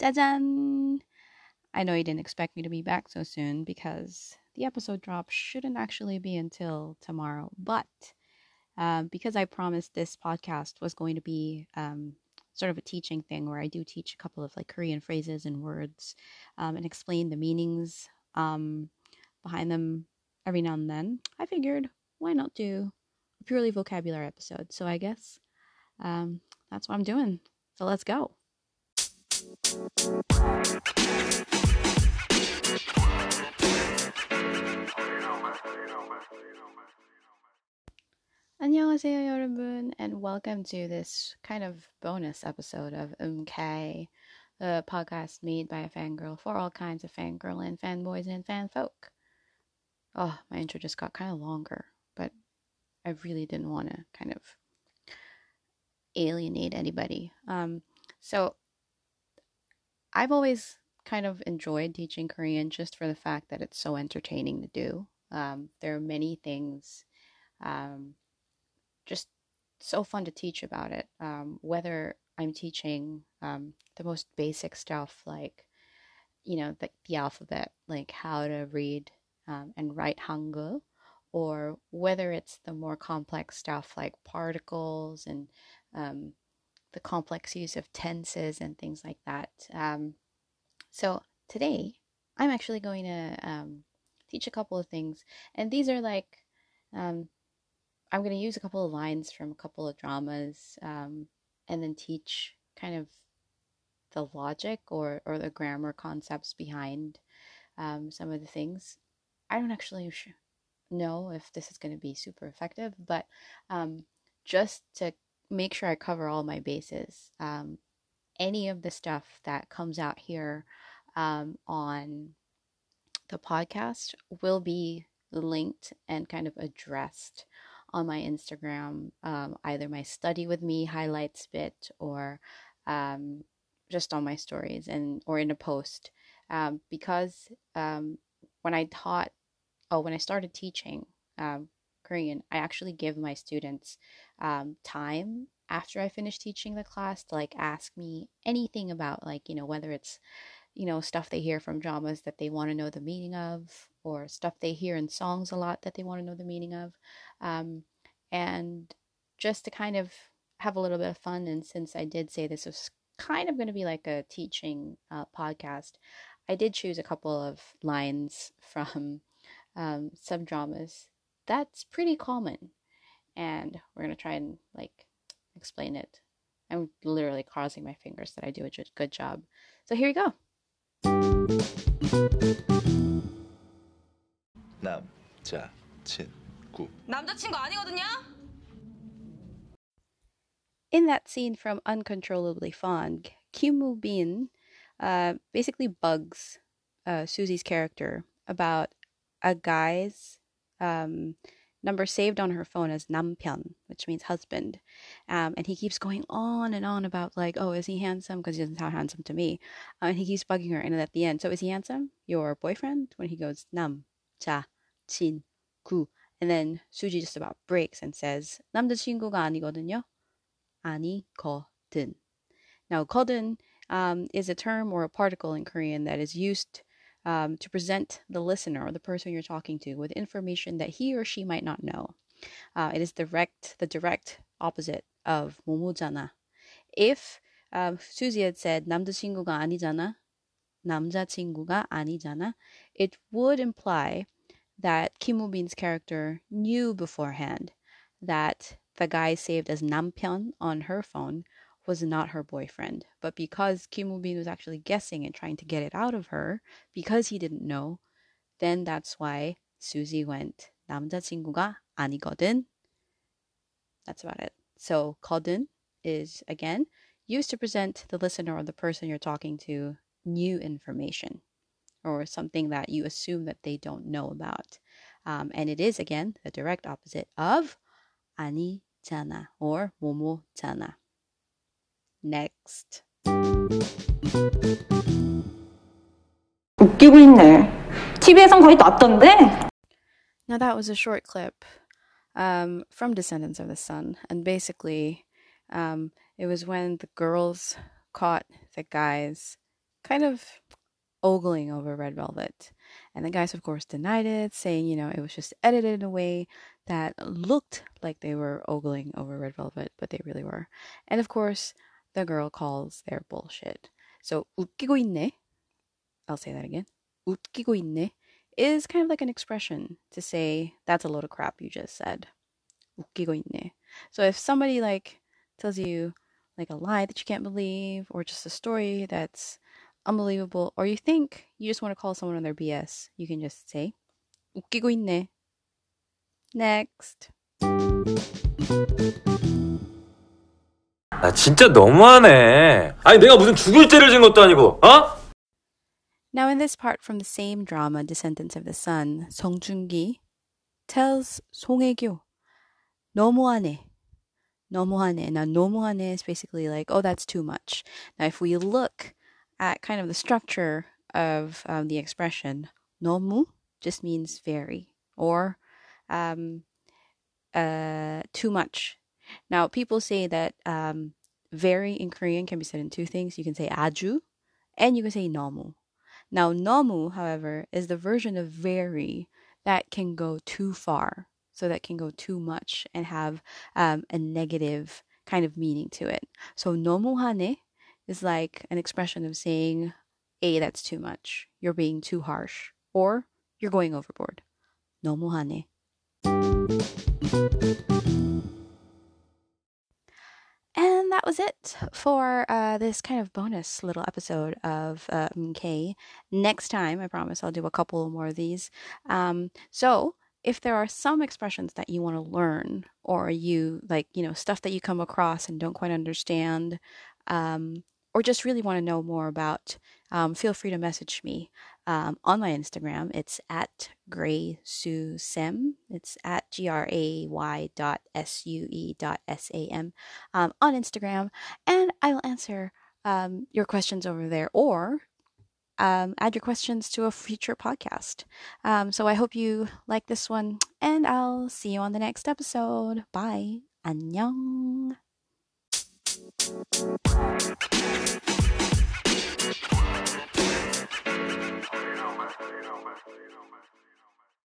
짜잔! I know you didn't expect me to be back so soon because the episode drop shouldn't actually be until tomorrow. But um, because I promised this podcast was going to be um, sort of a teaching thing where I do teach a couple of like Korean phrases and words um, and explain the meanings um, behind them every now and then, I figured why not do a purely vocabulary episode? So I guess um, that's what I'm doing. So let's go. 안녕하세요, 여러분, and welcome to this kind of bonus episode of MK, a podcast made by a fangirl for all kinds of fangirl and fanboys and fanfolk. Oh, my intro just got kind of longer, but I really didn't want to kind of alienate anybody. Um, so I've always kind of enjoyed teaching Korean just for the fact that it's so entertaining to do. Um, there are many things um, just so fun to teach about it. Um, whether I'm teaching um, the most basic stuff like, you know, the, the alphabet, like how to read um, and write Hangul, or whether it's the more complex stuff like particles and um, the complex use of tenses and things like that. Um, so today, I'm actually going to um, teach a couple of things, and these are like um, I'm going to use a couple of lines from a couple of dramas um, and then teach kind of the logic or, or the grammar concepts behind um, some of the things. I don't actually know if this is going to be super effective, but um, just to make sure I cover all my bases, um, any of the stuff that comes out here um, on the podcast will be linked and kind of addressed on my Instagram, um, either my study with me highlights bit or um, just on my stories and or in a post. Um, because um, when I taught, oh, when I started teaching um, Korean, I actually give my students um, time after I finish teaching the class to like ask me anything about like you know whether it's you know stuff they hear from dramas that they want to know the meaning of or stuff they hear in songs a lot that they want to know the meaning of. Um, and just to kind of have a little bit of fun and since i did say this was kind of going to be like a teaching uh, podcast i did choose a couple of lines from um, some dramas that's pretty common. And we're going to try and like explain it. I'm literally crossing my fingers that I do a good job. So here we go. 남자 남자친구 아니거든요. In that scene from Uncontrollably Fond, Kim Woo-bin uh, basically bugs uh, Suzy's character about a guy's um, number saved on her phone as 남편, which means husband. Um, and he keeps going on and on about like, oh, is he handsome? Because he doesn't sound handsome to me. Uh, and he keeps bugging her. And at the end, so is he handsome? Your boyfriend? When he goes 남, 자, 친, 구. And then Suji just about breaks and says, 남자친구가 아니거든요. 아니거든. Now, 거든 um, is a term or a particle in Korean that is used um, to present the listener or the person you're talking to with information that he or she might not know. Uh, it is direct, the direct opposite of 몸오잖아. If um, Suzy had said 남자친구가 아니잖아, 남자친구가 아니잖아, it would imply that Kim Woo-bin's character knew beforehand that the guy saved as Nampyeon on her phone was not her boyfriend. But because Kim Woo-bin was actually guessing and trying to get it out of her because he didn't know, then that's why Suzy went 남자친구가 아니거든. That's about it. So 거든 is again used to present the listener or the person you're talking to new information or something that you assume that they don't know about. Um, and it is again the direct opposite of 아니잖아 or 뭐뭐잖아 Next. 웃기고 있네. TV에선 거의 났던데? Now that was a short clip um, from Descendants of the Sun, and basically, um, it was when the girls caught the guys kind of ogling over Red Velvet. And the guys, of course, denied it, saying, you know, it was just edited in a way that looked like they were ogling over Red Velvet, but they really were. And of course, the girl calls their bullshit. So, 웃기고 있네. I'll say that again. 웃기고 있네 is kind of like an expression to say that's a load of crap you just said. 웃기고 있네. So if somebody like tells you like a lie that you can't believe or just a story that's unbelievable or you think you just want to call someone on their BS, you can just say 웃기고 있네. Next. 진짜 너무하네. 아니 내가 무슨 죽을 죄를 진 것도 아니고, 어? Now in this part from the same drama Descendants of the Sun, 송중기 tells 송혜교 너무하네. 너무하네. Now 너무하네 is basically like, oh, that's too much. Now if we look at kind of the structure of um, the expression, 너무 just means very or um, uh, too much now, people say that um, very in Korean can be said in two things. You can say aju and you can say nomu. Now, nomu, however, is the version of very that can go too far. So that can go too much and have um, a negative kind of meaning to it. So nomuhane is like an expression of saying, "A, that's too much. You're being too harsh, or you're going overboard." Nomuhane was it for uh, this kind of bonus little episode of uh, MK. Next time, I promise I'll do a couple more of these. Um, so, if there are some expressions that you want to learn, or you like, you know, stuff that you come across and don't quite understand, um, or just really want to know more about, um, feel free to message me um, on my Instagram. It's at Gray Sue Sem. It's at G R A Y dot S U E dot S A M um, on Instagram. And I will answer um, your questions over there or um, add your questions to a future podcast. Um, so I hope you like this one and I'll see you on the next episode. Bye. 안녕. so you know, man.